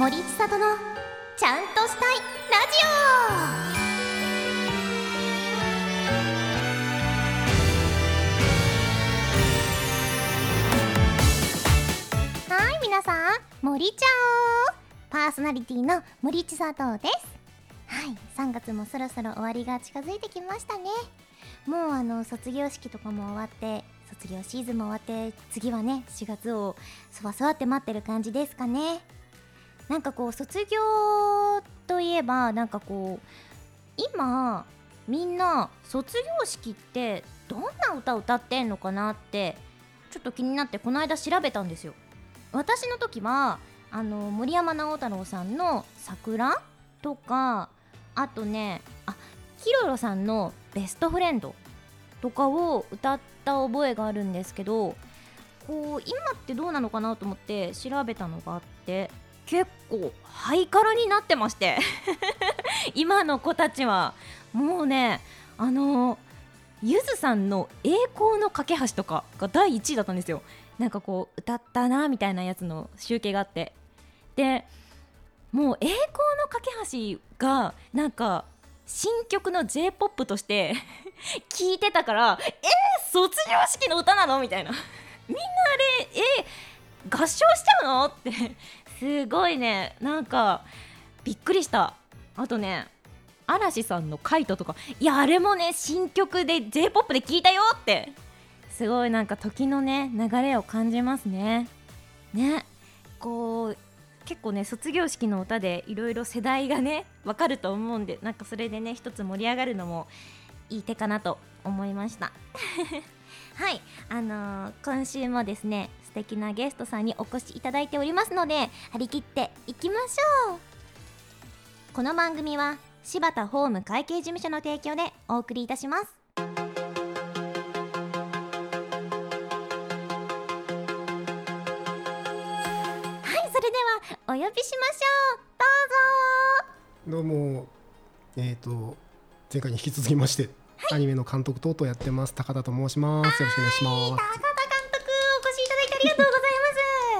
森千里のちゃん。としたいラジオはい皆さん。森ちゃん。パーソナリティの森千里ですはい3月もそろそろ終わりが近づいてきましたねもうあの卒業式とかも終わって卒業シーズンも終わって次はね4月をそわそわって待ってる感じですかねなんかこう卒業といえばなんかこう今みんな卒業式ってどんな歌歌ってんのかなってちょっと気になってこの間調べたんですよ。私の時はあの森山直太朗さんの「桜」とかあとねあヒロロさんの「ベストフレンド」とかを歌った覚えがあるんですけどこう今ってどうなのかなと思って調べたのがあって結構ハイカラになってまして。今の子たちは。もうねあのゆずさんの「栄光の架け橋」とかが第1位だったんですよ。なんかこう歌ったなみたいなやつの集計があって。でもう「栄光の架け橋」がなんか新曲の j p o p として 聞いてたからえー、卒業式の歌なのみたいな。みんなあれえー、合唱しちゃうのってすごいね。なんかびっくりした。あとね嵐さんの「カイト」とか。いやあれもね新曲で j p o p で聞いたよって。すごいなんか時のね流れを感じますね。ね。こう結構ね卒業式の歌でいろいろ世代がね分かると思うんでなんかそれでね一つ盛り上がるのもいい手かなと思いました。はい。あのー、今週もですね素敵なゲストさんにお越しいただいておりますので張り切っていきましょう。この番組は柴田ホーム会計事務所の提供でお送りいたします。お呼びしましょう。どうぞ。どうも。えっ、ー、と前回に引き続きまして、はい、アニメの監督等々やってます。高田と申します。よろしくお願いしますりがとうござい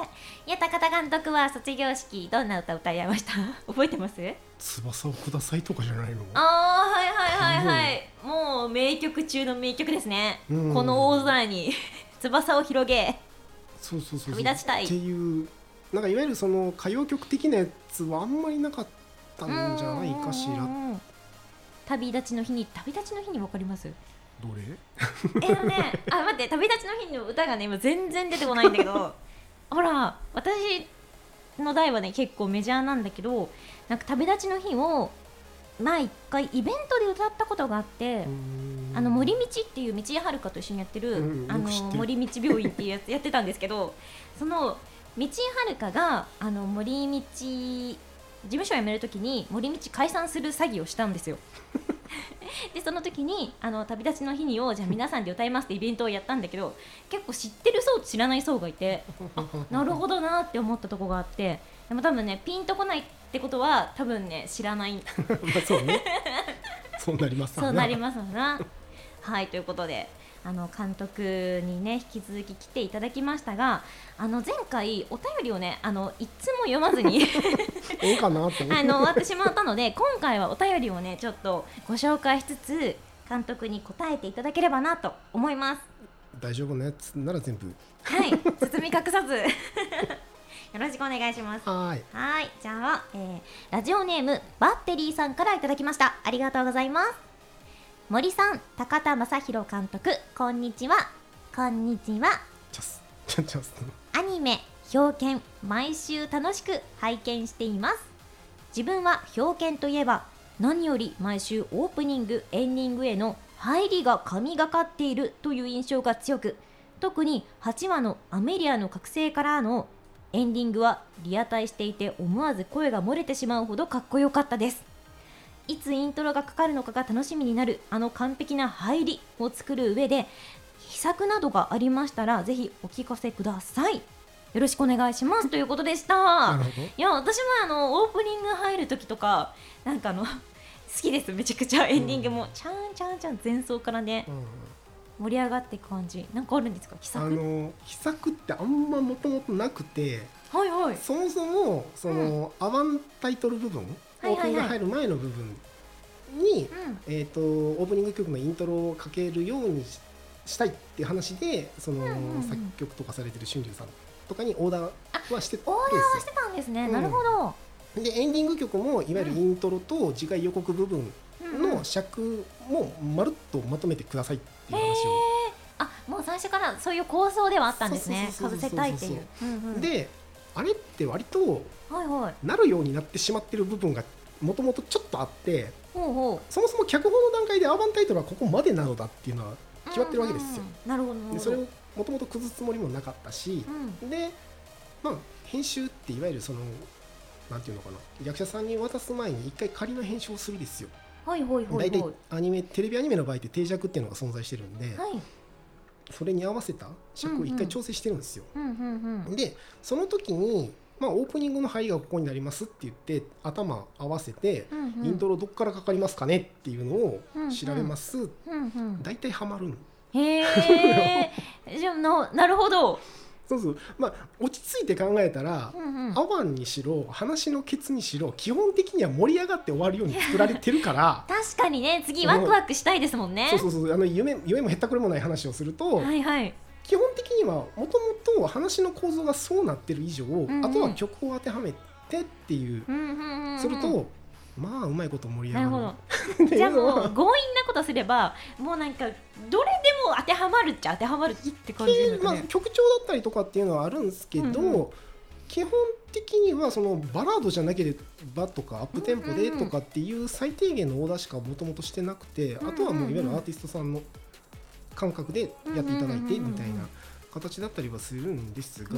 ます。いや高田監督は卒業式どんな歌歌いました？覚えてます？翼をくださいとかじゃないの。ああはいはいはいはい、もう名曲中の名曲ですね、この大空に 翼を広げそうそうそう飛び出したい。っていうなんかいわゆるその歌謡曲的なやつはあんまりなかったんじゃないかしら。旅立ちの日に旅立ちの日に分かります？どれ？えのねあ待って旅立ちの日の歌がね今全然出てこないんだけど ほら私の代はね結構メジャーなんだけどなんか旅立ちの日を前一回イベントで歌ったことがあってあの森道っていう道井遥と一緒にやってる、うん、あの森道病院っていうやつやってたんですけどその道井遥があの森道事務所を辞めるときに森道解散する詐欺をしたんですよ。でその時にあの旅立ちの日にをじゃあ皆さんで歌いますってイベントをやったんだけど結構知ってる層と知らない層がいてなるほどなって思ったとこがあってでも多分ねピンとこないってことは多分ね知らない。まあそうね。そうなりますそうなりますな。はいということであの監督にね引き続き来ていただきましたがあの前回お便りをねあのいつも読まずに ええかなってあの終わってしまったので今回はお便りをねちょっとご紹介しつつ監督に答えていただければなと思います。大丈夫なやつなら全部。はい。包み隠さず。よろしくお願いします。はい。はい。じゃあ、えー、ラジオネームバッテリーさんからいただきました。ありがとうございます森さん高田正宏監督こんにちは。こんにちは。アニメ表剣毎週楽しく拝見しています。自分は表剣といえば何より毎週オープニングエンディングへの入りが神がかっているという印象が強く特に8話のアメリアの覚醒からのエンディングはリアタイしていて思わず声が漏れてしまうほどかっこよかったですいつイントロがかかるのかが楽しみになる。あの完璧な入りを作る上で秘策などがありましたらぜひお聞かせください。よろしくお願いします。ということでした。いや私もあのオープニング入る時とかなんかあの 好きです。めちゃくちゃ。エンディングも、うん、ちゃんちゃんちゃん前奏からね、うん、盛り上がっていく感じ。なんかあるんですか？秘策？あの秘策ってあんまもともとなくてはいはい。そもそもその、アバンタイトル部分、オープニングが入る前の部分に、うん。えー、とオープニング曲のイントロをかけるようにししたいっていう話でその、うんうんうん。作曲とかされてる春龍さんとかにオーダーはしてるんオーダーはしでてたんですね、うん。なるほど。すよでエンディング曲もいわゆるイントロと次回予告部分の尺もまるっとまとめてくださいっていう話を、あもう最初からそういう構想ではあったんですね。かぶせたいっていう。うんうん。であれって割となるようになってしまってる部分がもともとちょっとあってそもそも脚本の段階でアーバンタイトルはここまでなのだっていうのはう決まってるわけですよ。うんなるほどでそれをもともと崩すつもりもなかったしう、ん。で、まあ、編集っていわゆるそのなんていうのかな。役者さんに渡す前に一回仮の編集をするですよ。はいはいはいい。体アニメテレビアニメの場合って定着っていうのが存在してるんで、はい。それに合わせた尺を一回調整してるんですよ。うんうんうん。でその時に、まあ、オープニングの入りがここになりますって言って頭合わせて、うんうん。イントロどっからかかりますかねっていうのを調べます、うんうん。大体ハマるの。へえ じゃあななるほど。そうそう。まあ落ち着いて考えたら、うんうん。アワンにしろ話のケツにしろ基本的には盛り上がって終わるように作られてるから。確かにね。次ワクワクしたいですもんね。そうそうそう。あの夢夢もへったくれもない話をすると、はいはい基本的にはもともと話の構造がそうなってる以上、んうん。あとは曲を当てはめてっていう、するとまあうまいこと盛り上がる。じゃあもうは強引なことすればもうなんかどれでも当てはまるっちゃ当てはまるって感じですまあ、ね。曲調だったりとかっていうのはあるんですけど、うんうん。基本的にはそのバラードじゃなければとかアップテンポでとかっていう最低限のオーダーしかもともとしてなくて、あとはもういわゆるアーティストさんの感覚でやっていただいてみたいな形だったりはするんですが、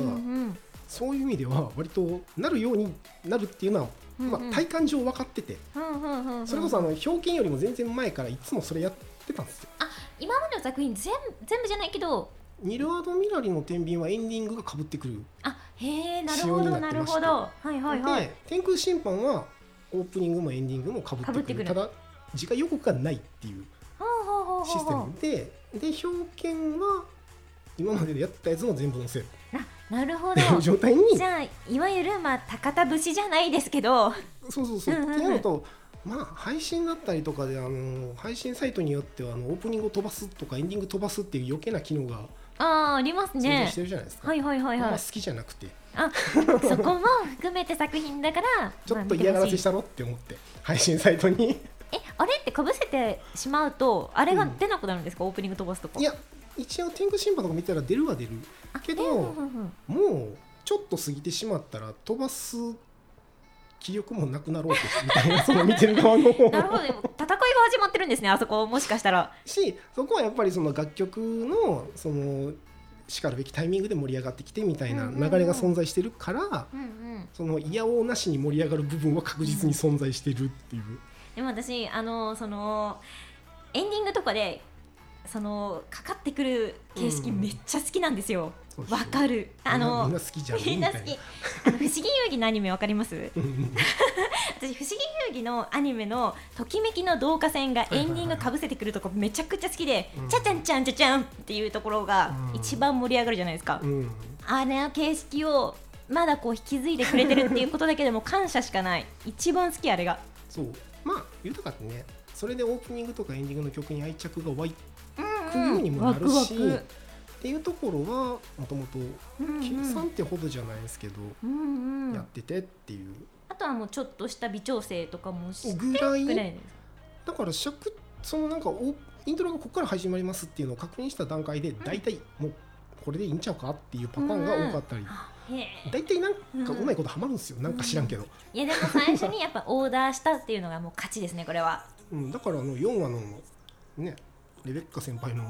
そういう意味では割となるようになるっていうのは、まあ、体感上分かってて、それこそあの表現よりも全然前からいつもそれやってたんですよ。今までの作品全全部じゃないけど。ニルアド・ミラリの天秤はエンディングがかぶってくるあへえなるほどなるほど。はいはいはい。で天空審判はオープニングもエンディングもかぶってくる。被ってくる。ただ次回予告がないっていうシステムでで表現は今まででやったやつも全部載せる。あなるほど。状態に。じゃあいわゆるまあ高田節じゃないですけど。そうそうそう、うんうんうん。っていうのとまあ配信だったりとかであの配信サイトによってはあのオープニングを飛ばすとかエンディング飛ばすっていう余計な機能があーありますね。してるじゃないですか、はいはいはいはい。ま好きじゃなくて。あそこも含めて作品だから ちょっと嫌がらせしたろって思って配信サイトにえあれ？ってかぶせてしまうとあれが出なくなるんですか、オープニング飛ばすとかいや一応天空審判とか見たら出る。は出るけど、うんうんうん。もうちょっと過ぎてしまったら飛ばす気力もなくなろうとみたいな その見てる側のなるほど。戦いが始まってるんですねあそこ。もしかしたら。しそこはやっぱりその楽曲のそのしかるべきタイミングで盛り上がってきてみたいなうんうんうん。流れが存在してるから、うんうん。そのいやおうなしに盛り上がる部分は確実に存在してるっていう、でも私あのそのエンディングとかでそのかかってくる形式うんめっちゃ好きなんですよ。そうでしょわ、かる。あのみんな好きじゃんみんな好き。あの不思議遊戯のアニメわかります？私不思議遊戯のアニメのときめきの導火線がエンディングかぶせてくるとこめちゃくちゃ好きで、うん。ちゃちゃんちゃんちゃちゃんっていうところがうん。一番盛り上がるじゃないですか、うん。あれの形式をまだこう引き継いでくれてるっていうことだけでも感謝しかない。一番好きあれが。そうまあ豊かってねそれでオープニングとかエンディングの曲に愛着が湧くようにもなるし、っていうところはもともとうん計算ってほどじゃないですけど、うんうん。やっててっていう。あとはもうちょっとした微調整とかもしてぐらいぐらい？ですだから尺そのなんかおイントロがここから始まりますっていうのを確認した段階で大体もうこれでいいんちゃうかっていうパターンが多かったり、へえ大体なんかうまいことハマるんですよ、なんか知らんけど、いやでも最初にやっぱオーダーしたっていうのがもう勝ちですねこれは。うん、だからあの4話のねレベッカ先輩の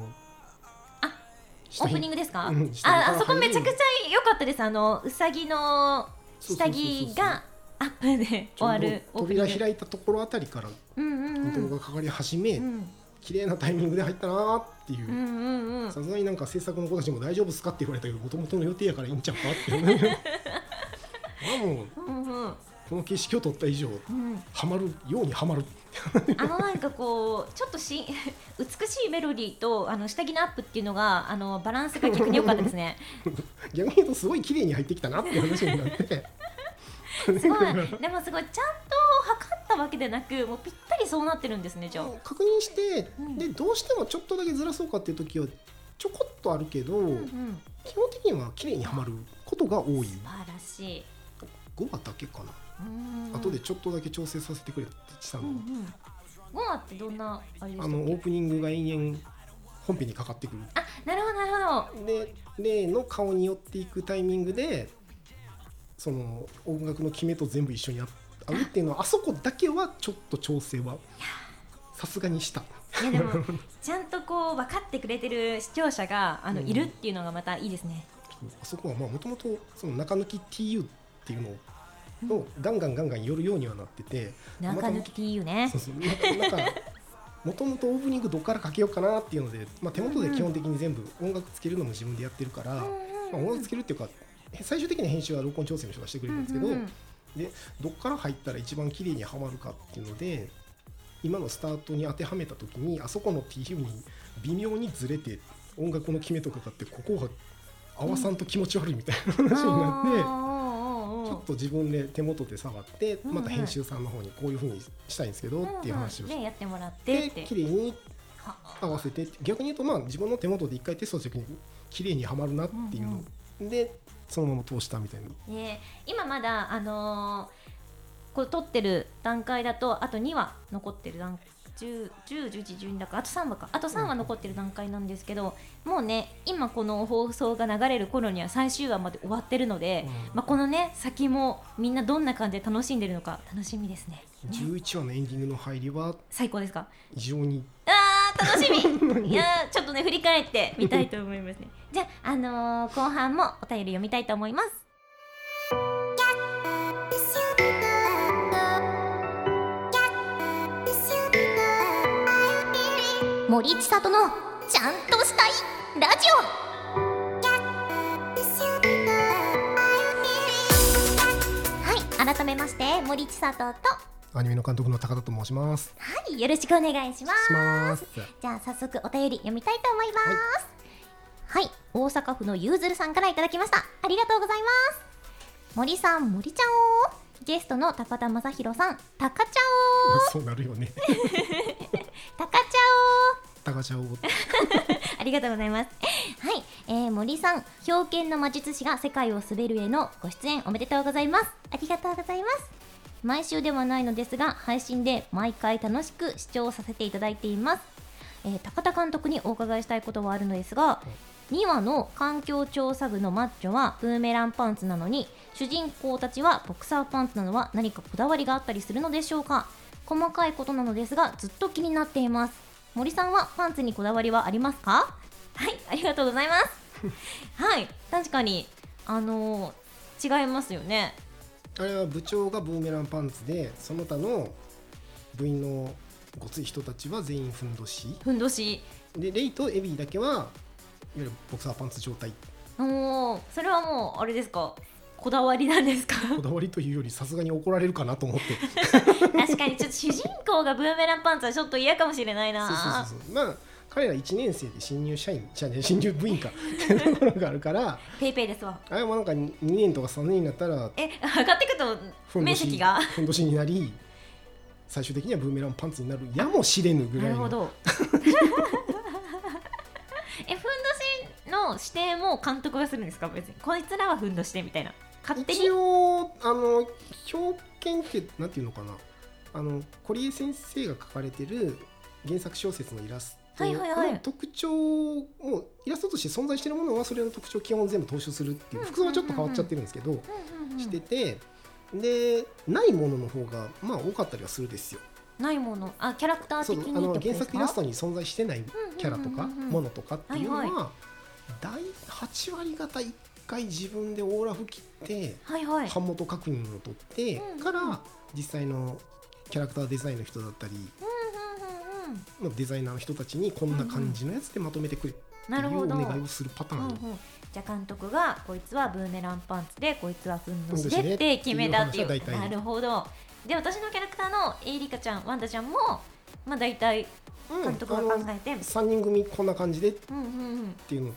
オープニングですか、うんああそこめちゃくちゃ良かったです。あのうさぎの下着がアップで終わる扉開いたところあたりからうんうんイントロうんがかかり始め、うん綺麗なタイミングで入ったなーっていう。さすがになんか制作の子たちも大丈夫ですかって言われたけどもともとの予定やからいいんちゃうかっていう あもううんうん。この景色を撮った以上うん、ハマるようにハマる。あのなんかこうちょっとし美しいメロディーとあの下着のアップっていうのがあのバランスが逆に良かったですね。逆に言うとすごい綺麗に入ってきたなっていう話になって。すごい。でもすごいちゃんと測ったわけでなくもうぴったりそうなってるんですねじゃあ。確認して、うんでどうしてもちょっとだけずらそうかっていう時はちょこっとあるけど、うんうん、基本的には綺麗にはまることが多い素晴らしい。5話だけかな、うん後でちょっとだけ調整させてくれってしたの、うんうん。ゴマってどんなあれでしたあのオープニングが延々本編にかかってくるあなるほどなるほど。で例の顔に寄っていくタイミングでその音楽の決めと全部一緒に合うっていうのはあそこだけはちょっと調整はさすがにした。いやでも ちゃんとこう分かってくれてる視聴者があの、うん。いるっていうのがまたいいですね。あそこはもともと中抜き TU っていうのをガンガンガンガン寄るようにはなってて、中抜き TU ね。そう。そう。ななんかもともとオープニングどっからかけようかなっていうので、まあ、手元で基本的に全部音楽つけるのも自分でやってるから、まあ、音楽つけるっていうか最終的な編集は録音調整の人がしてくれるんですけど、でどっから入ったら一番綺麗にはまるかっていうので今のスタートに当てはめた時にあそこの TU に微妙にずれて音楽の決めとかがあってここが合わさんと気持ち悪いみたいな話になって。ちょっと自分で手元で触ってまた編集さんの方にこういうふうにしたいんですけどっていう話をしてでやってもらってでって。綺麗には合わせて逆に言うとまあ自分の手元で一回テストした時に綺麗にはまるなっていうのでそのまま通したみたいな。ね。今まだあのーこう撮ってる段階だとあと2話残ってる段10、10、11、12だからあと3話か。あと3話残ってる段階なんですけど、もうね今この放送が流れる頃には最終話まで終わってるので、うん。まあ、このね先もみんなどんな感じで楽しんでるのか楽しみですね。11話のエンディングの入りは最高ですか？異常にあー楽しみ。いやーちょっとね振り返ってみたいと思いますね。じゃあ、あのー後半もお便り読みたいと思います。森千里のちゃんとしたいラジオ。はい改めまして森千里とはアニメの監督の高田と申します。いよろしくお願いします。じゃあ早速お便り読みたいと思います。はい、大阪府のゆうずるさんからいただきました。ありがとうございます。森さん森ちゃんおゲストの高田正宏さん。たかちゃ そうなるよね。おたかちゃ高ちゃんを ありがとうございます。おはい、えー、森さん表剣の魔術師が世界を滑るへのご出演おめでとうございます。ありがとうございます毎週ではないのですが配信で毎回楽しく視聴させていただいています、えー高田監督にお伺いしたいことはあるのですが2話の環境調査部のマッチョはブーメランパンツなのに主人公たちはボクサーパンツなのは何かこだわりがあったりするのでしょうか？細かいことなのですがずっと気になっています。森さんはパンツにこだわりはありますか？はい、ありがとうございます。はい、確かに、あのー違いますよね。あれは部長がブーメランパンツでその他の部員のごつい人たちは全員ふんどしふんどし。でレイとエビーだけはいわゆるボクサーパンツ状態おお、それはもう、あれですか？こだわりなんですか？こだわりというよりさすがに怒られるかなと思って 確かに、ちょっと主人公がブーメランパンツはちょっと嫌かもしれないな。そうそうそうそうまあ彼ら1年生で新入社員じゃね新入部員かっていうところがあるからペイペイですわ。あれもなんか2年とか3年になったらえ、上がってくと、面積が。ふんどしになり最終的にはブーメランパンツになるやもしれぬぐらのないるほど。え、ふんどしの指定も監督がするんですか？別に。こいつらはふんどしでみたいな。勝手に一。応あの表現ってなんていうのかなあの堀江先生が書かれてる原作小説のイラストはいはいはい。の特徴もイラストとして存在しているものはそれの特徴を基本全部踏襲するっていう服装はちょっと変わっちゃってるんですけど、しててでないものの方がまあ多かったりはするですよ。ないもの？あ、キャラクターそ的にうあの原作イラストに存在してないキャラとかものとかっていうのは、はい大8割方1回自分でオーラ吹切ってはいはい。版元確認を取ってから実際のキャラクターデザインの人だったりのデザイナーの人たちにこんな感じのやつでまとめてくれっていうお。願いをするパターン。うんうん。じゃあ監督がこいつはブーメランパンツでこいつはふんどしででって決めたっていう。なるほど。で私のキャラクターのエイリカちゃんワンダちゃんもまあ大体うん。監督が考えて、3人組こんな感じでっうんうんうんていうのを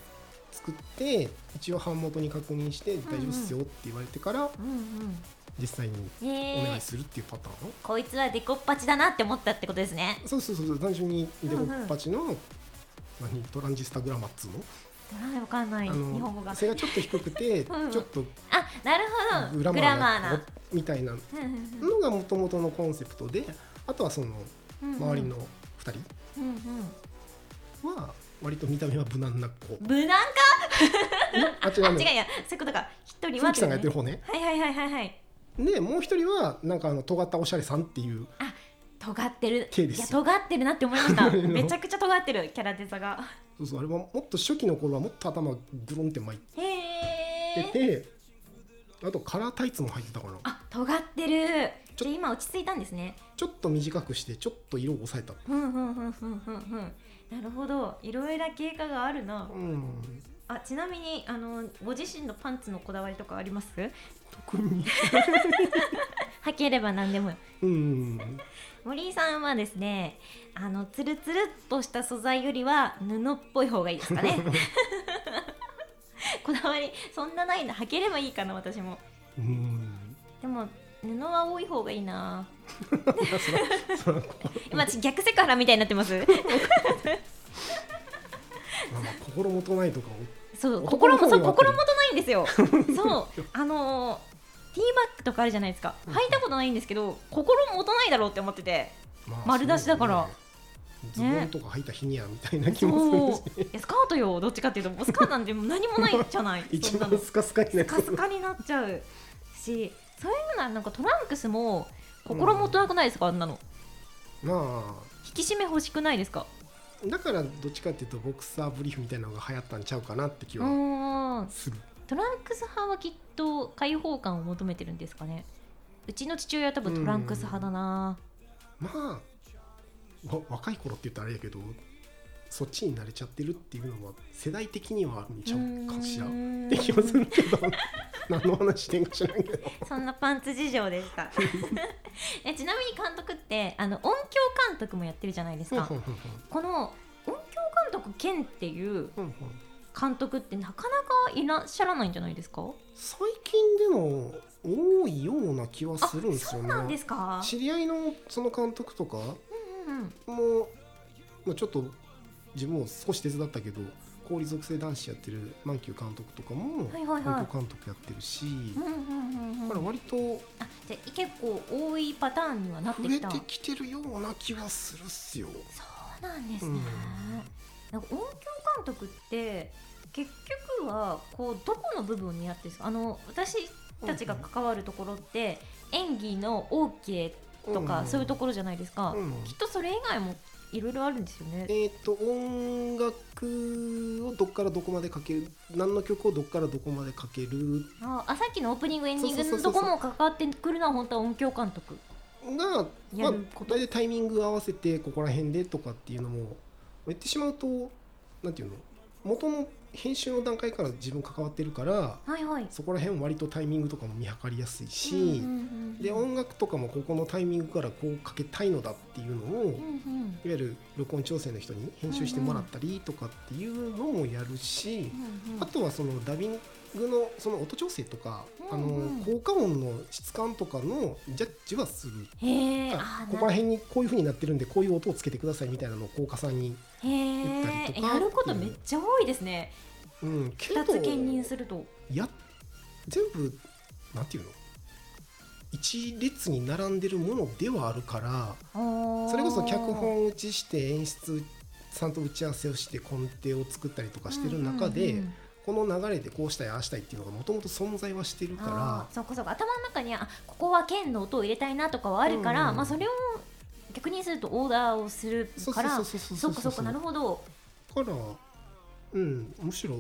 作って一応版元に確認して大丈夫っすよって言われてからうん実際にお願いするっていうパターン、こいつはデコっぱちだなって思ったってことですね。そうそうそう単純にデコッパチの、何？トランジスタグラマっつうの？あわかんない。あ日本語が。の背がちょっと低くて うんちょっとあなるほど。グラマーなな。みたいな。うんうんのがもともとのコンセプトであとはそのうんうん。周りの2うんうん。人は割と見た目は無難な子。無難か？あ違う違ういやそういうことか。一人は鈴木さんがやってる方ね。はいはいはいはいはいでもう一人はなんかあの尖ったおしゃれさんっていう。尖ってる。いや尖ってるなって思いました。めちゃくちゃ尖ってるキャラデザが。そうそうあれはもっと初期の頃はもっと頭グロンって巻いへてえてあとカラータイツも入ってたかな。あ尖ってる。で今落ち着いたんですね。ちょっと短くしてちょっと色を抑えた。ふんふんふんふんふんふんなるほど。いろいろ経過があるな。うん。あちなみにあのご自身のパンツのこだわりとかあります？特に。履ければ何でも。ようん。森井さんはですねあのつるつるっとした素材よりは布っぽい方がいいですかね こだわりそんなないな履ければいいかな私も。うん。でも布は多い方がいいな。今私逆セクハラみたいになってます。まあまあ心もとないとかそう男心もそう心もとないんですよ。そうあのーティーバッグとかあるじゃないですか。うん履いたことないんですけど心もとないだろうって思ってて。まあ丸出しだから。ねズボンとか履いた日にはみたいな気もするし。そう。いやスカートよ。どっちかっていうともうスカートなんて何もないじゃない。一番スカスカになスカスカになっちゃう。しそういうのはなんかトランクスも心もとなくないですか、あんなの。ま引き締め欲しくないですか？あだからどっちかっていうとボクサーブリーフみたいなのが流行ったんちゃうかなって気うはする。トランクス派はきっと開放感を求めてるんですかね。うちの父親は多分トランクス派だな。まあわ若い頃って言ったらあれやけどそっちに慣れちゃってるっていうのは世代的にはあるんちゃうかしら？って気はするけど 何の話してんか知らんけど。そんなパンツ事情でした えちなみに監督ってあの音響監督もやってるじゃないですか。この音響監督兼っていう監督ってなかなかいらっしゃらないんじゃないですか？最近でも多いような気はあするんですよそうなんでねすか？知り合いのその監督とかも、まあ、ちょっと自分も少し手伝ったけど氷属性男子やってる満球監督とかもはいはいはい。監督やってるし、だから割とあじゃあ結構多いパターンにはなって増えきたてきてるような気はするっすよ。そうなんですね、うん。なんか音響監督って結局はこうどこの部分にやってるんですか？あの私たちが関わるところって演技の OK とかそういうところじゃないですか、うん。きっとそれ以外もいろいろあるんですよね。えっ、と音楽をどっからどこまでかける何の曲をどっからどこまでかけるああさっきのオープニングエンディングのとこも関わってくるのは本当は音響監督。が、まあやるこ、大体タイミング合わせてここら辺でとかっていうのも言ってしまうとなんていうの？元の編集の段階から自分関わってるからはいはい。そこら辺割とタイミングとかも見計りやすいし、うんうんうんで音楽とかもここのタイミングからこうかけたいのだっていうのを、いわうんうん。ゆる録音調整の人に編集してもらったりとかっていうのもやるし、うんうん。あとはそのダビングのその音調整とか、あうんうん。の効果音の質感とかのジャッジはする。ああここら辺にこういう風になってるんでこういう音をつけてくださいみたいなのを効果さんに、へ言ったえりとかやることめっちゃ多いですね。うん、けど二つ兼任すると。や全部なんていうの？一列に並んでるものではあるからそそれこそ脚本を打ちして演出さんと打ち合わせをして根底を作ったりとかしてる中で、うんうんうんこの流れでこうしたいああしたいっていうのがもともと存在はしてるあかーそうかそうか。頭の中にはあここは剣の音を入れたいなとかはあるから、うん。うんまあ、それを逆にするとオーダーをするらから。そうかそうかなるほど。からうんむしろ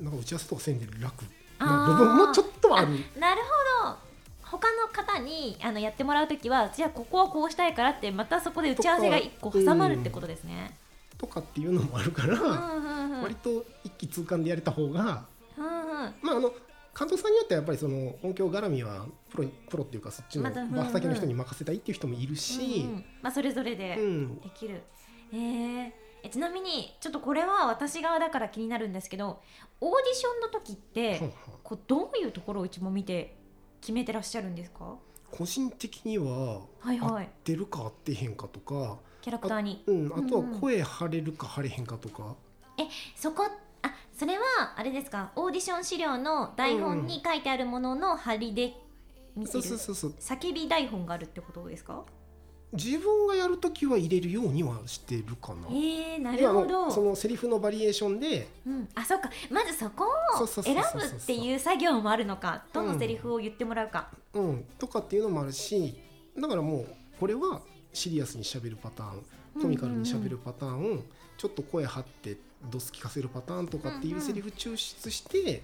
なんか打ち合わせとかせんで楽あー。な部分もちょっとはある。なるほど。他の方にあのやってもらうときはじゃあここはこうしたいからってまたそこで打ち合わせが一個挟まるってことですね。とかっていうのもあるから、うん割と一気通貫でやれた方がうんうん。まああの監督さんによってはやっぱりその音響絡みはプロにプロっていうかそっちのまたうんうん。畑の人に任せたいっていう人もいるし、うんうん。まあそれぞれでうん。できる、えー。えちなみにちょっとこれは私側だから気になるんですけどオーディションの時って、こうどういうところを一番見て決めてらっしゃるんですか？個人的には合っはい。はいてるか合ってへんかとか、キャラクターに。うん、あとはうんうん。声張れるか張れへんかとか、そこあそれはあれですか？オーディション資料の台本に書いてあるものの張りで見せる、そうそうそう叫び台本があるってことですか？自分がやるときは入れるようにはしてるかな。えー、なるほど。のそのセリフのバリエーションでうん、あそっか。まずそこを選ぶっていう作業もあるのか？どのセリフを言ってもらうか、うん、とかっていうのもあるしだからもうこれはシリアスにしゃべるパターンコミカルにしゃべるパターン、ちょっと声張ってドス聞かせるパターンとかっていうセリフ抽出して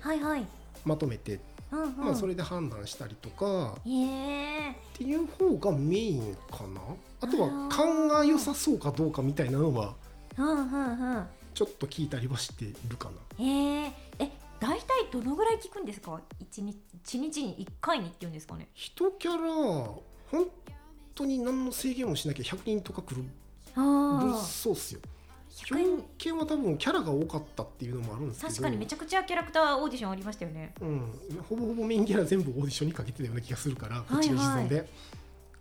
まとめて、うんうん。まあ、それで判断したりとかえ。ー、っていう方がメインかな？あとは勘が良さそうかどうかみたいなのはちょっと聞いたりはしてるかな。え。ー、え大体どのぐらい聞くんですか？一日一日に1回にっていうんですかね？一キャラ本当に何の制限もしなきゃ100人とか来るあそうっすよ。100表人現は多分キャラが多かったっていうのもあるんですけど。確かにめちゃくちゃキャラクターオーディションありましたよね。うん、ほぼほぼメインキャラ全部オーディションにかけてたような気がするから、こっちの自存で。だ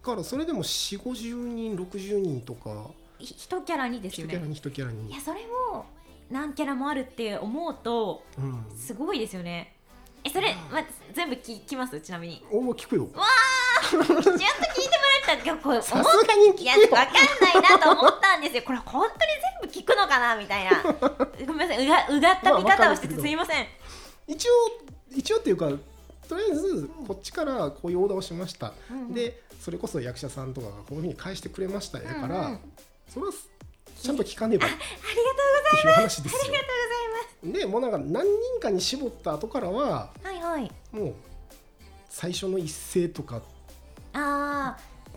からそれでも4 5 0人60人とか。ひ一キャラにですよね。1キャラに1キャラに。いや、それを何キャラもあるって思うとうん、すごいですよね。えそれ、ま、全部聞きます？ちなみに。おお聞くよ。ちゃんと聞いてもらった。らこれ思さすがに聞いやくよわかんないなと思ったんですよ。これ本当に聞くのかなみたいな。ごめんなさい。うがうがった見方をしててすいません。一応一応っていうかとりあえずこっちからこういうオーダーをしました、うんでそれこそ役者さんとかがこういうふうに返してくれましたやから、うんうん。それはちゃんと聞かねばっありがとうていう話ですよ。ありがとうでもうなんか何人かに絞った後からはございますはいはい。もう最初の一声とかああ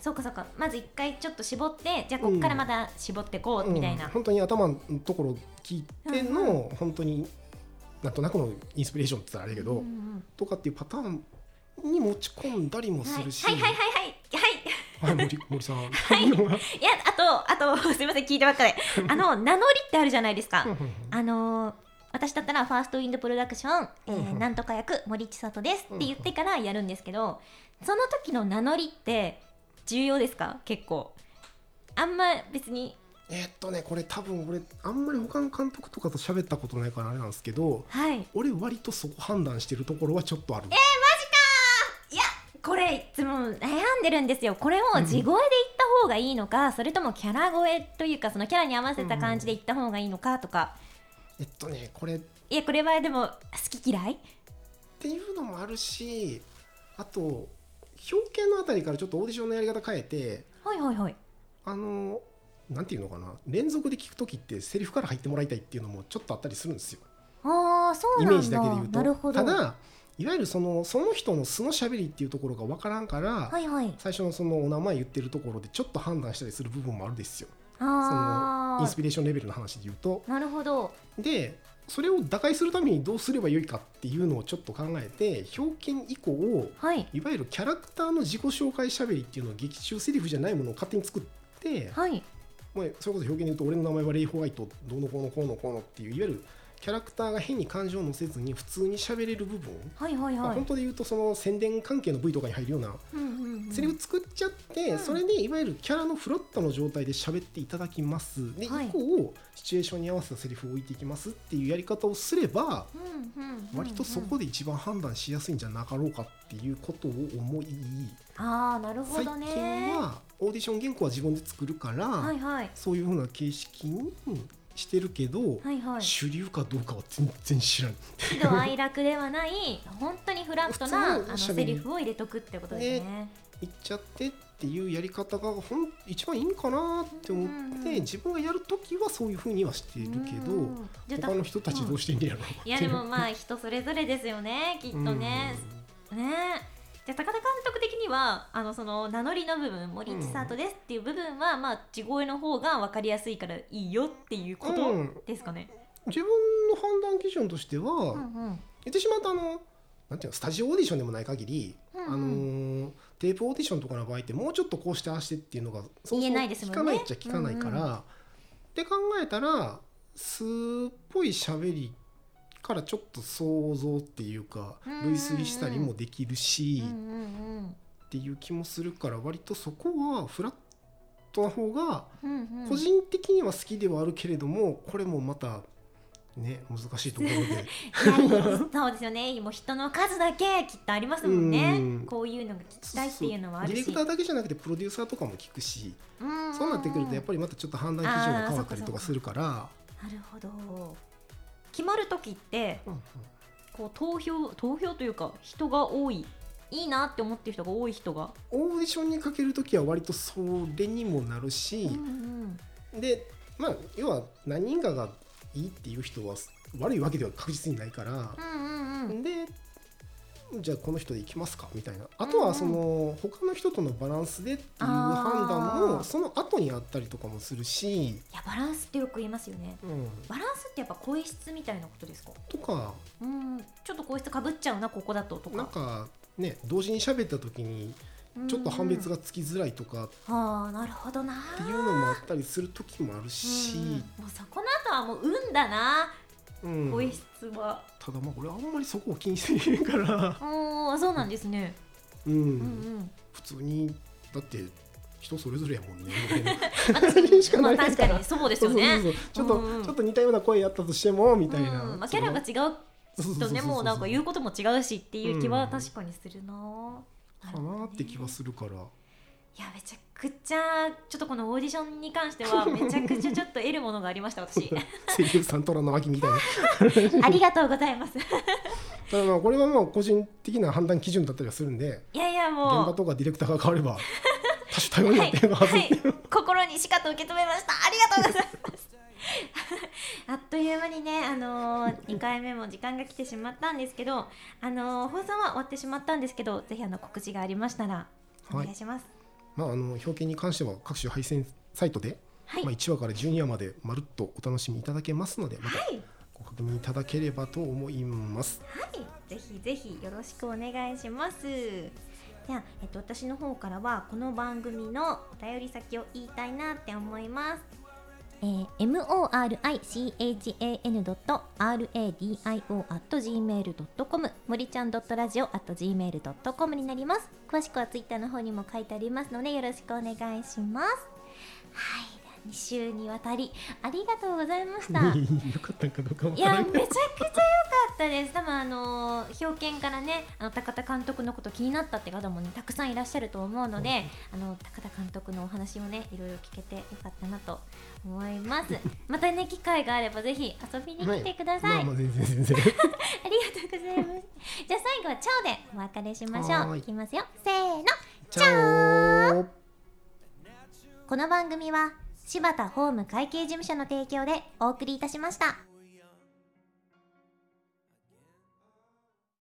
そうかそうか。まず一回ちょっと絞ってじゃあここからまた絞ってこうみたいな、うん。本当に頭のところ聞いての、うん本当になんとなくのインスピレーションって言ったらあれやけど、うんうんとかっていうパターンに持ち込んだりもはいするし、はい。はい。はい。はい。はい。はい。森森さん、い。やあとあとすいません聞いてばっかり。あの名乗りってあるじゃないですか。あのー私だったらファーストウィンドプロダクション、えーうん。うん。なんとか役森千里ですって言ってからやるんですけど、その時の名乗りって重要ですか？結構。あんま別に。えーっとねこれ多分俺あんまり他の監督とかと喋ったことないからあれなんですけどはい。俺割とそこ判断してるところはちょっとある。いやこれいつも悩んでるんですよ。これを地声で言った方がいいのか、それともキャラ声というかそのキャラに合わせた感じで言った方がいいのかとか、えっとねこれっいやこれはでも好き嫌い？ていうのもあるしあと表現のあたりからちょっとオーディションのやり方変えてはいはいはい。あのなんていうのかな。連続で聞く時ってセリフから入ってもらいたいっていうのもちょっとあったりするんですよ。ああそうなんだ。イメージだけで言うと。なるほど。ただいわゆるそのその人の素のしゃべりっていうところが分からんから、はいはい。最初のそのお名前言ってるところでちょっと判断したりする部分もあるですよ。そああのインスピレーションレベルの話で言うと。なるほど。でそれを打開するためにどうすればよいかっていうのをちょっと考えて表現以降はい。いわゆるキャラクターの自己紹介しゃべりっていうのを劇中セリフじゃないものを勝手に作って、はい。まあ、それこそ表現で言うと俺の名前はレイ・ホワイトどうのこうのこうのこうのっていういわゆるキャラクターが変に感情を乗せずに普通に喋れる部分、はいはいはい。まあ本当で言うとその宣伝関係の V とかに入るようなうんうんうんセリフ作っちゃって、うん。それでいわゆるキャラのフラットの状態で喋っていただきます。で、はい。以降シチュエーションに合わせたセリフを置いていきますっていうやり方をすればうんうんうんうん割とそこで一番判断しやすいんじゃなかろうかっていうことを思いああなるほ最どね。近はオーディション原稿は自分で作るから、はいはい。そういうふうな形式にしてるけど、はいはい。主流かどうかは全然知らん。喜怒哀楽ではない本当にフラットなあのセリフを入れとくってことですね。言っちゃってっていうやり方がほん一番いいんかなって思って、うん自分がやるときはそういうふうにはしてるけど、うん他の人たちどうしてんねやろ、いやでもまあ人それぞれですよねきっとね。ねじゃあ高田監督的にはあのその名乗りの部分森千里ですっていう部分は、まあ地声の方が分かりやすいからいいよっていうことうん。ですかね、自分の判断基準としては、うんうん。言ってしまうとあのなんていうのスタジオオーディションでもない限り、うんうん。あのーテープオーディションとかの場合ってもうちょっとこうしてああしてっていうのがそもそも言えないですもんね。聞かないっちゃ聞かないから、うんうって考えたら素っぽい喋りからちょっと想像っていうか類推したりもできるし、っていう気もするから割とそこはフラットな方が個人的には好きではあるけれどもこれもまたね難しいところで。そうですよね。もう人の数だけきっとありますもんね。うん。こういうのが聞きたいっていうのはあるし。ディレクターだけじゃなくてプロデューサーとかも聞くし、うん。そうなってくるとやっぱりまたちょっと判断基準が変わったりとかするから。なるほど決まる時ってうんうん。こう投票投票というか人が多いいいなって思ってる人が多い人が、オーディションにかけるときは割とそれにもなるし、んでまあ要は何人かがいいっていう人は悪いわけでは確実にないから、うんうん。でじゃあこの人でいきますか？みたいな。あとはその他の人とのバランスでっていう判断もその後にあったりとかもするし、いやバランスってよく言いますよね。うん、バランスってやっぱ声質みたいなことですか？とか。うん。ちょっと声質かぶっちゃうなここだととか。なんかね同時に喋った時にちょっと判別がつきづらいとか。っああなるほどなていうのもあったりする時もあるし、うん。もうそこの後はもう運だな、うん。声質は。ただまあ俺あんまりそこを気にしてないから、おーそうなんですね。うん。うんうん。普通にだって人それぞれやもんね。確かにしかまあないから。確かにそうですよそうねそうそう。ちょっと、うんうん。ちょっと似たような声やったとしてもみたいな、うん。まあ、キャラが違うとねもうなんか言うことも違うしっていう気は確かにするな、かなって気はするからいやめちゃくちゃちょっとこのオーディションに関しては めちゃくちゃちょっと得るものがありました私。声優さん虎の秋みたいな。ありがとうございます。ただまあこれはまあ個人的な判断基準だったりはするんでいやいや現もう。場とかディレクターが変われば多種多様に。なはい、っていくはず、はい、心にしかと受け止めました。ありがとうございます。あっという間にね、あのー、2回目も時間が来てしまったんですけど、あのー放送は終わってしまったんですけどぜひあの告知がありましたらお願いしますまああの表敬に関しては各種配信サイトで、はい、まあ、1話から12話までまるっとお楽しみいただけますのでまたはいご確認いただければと思います。はい、ぜひぜひよろしくお願いします。では、えっと、私の方からはこの番組のお便り先を言いたいなって思います。えー、morichan.radio.gmail.com 森ちゃん .radio.gmail.com になります。詳しくはツイッターの方にも書いてありますのでよろしくお願いします。はい、2週にわたりありがとうございました。よかったんかどうかわいやめちゃくちゃ良かったです。多分あのー表見からねあの高田監督のこと気になったって方もねたくさんいらっしゃると思うので、あの高田監督のお話をねいろいろ聞けてよかったなと思います。またね機会があればぜひ遊びに来てください、まあまあ全然全然。ありがとうございます。じゃあ最後はチャオでお別れしましょう。い。きますよ。せーの。チャオこの番組は柴田ホーム会計事務所の提供でお送りいたしました。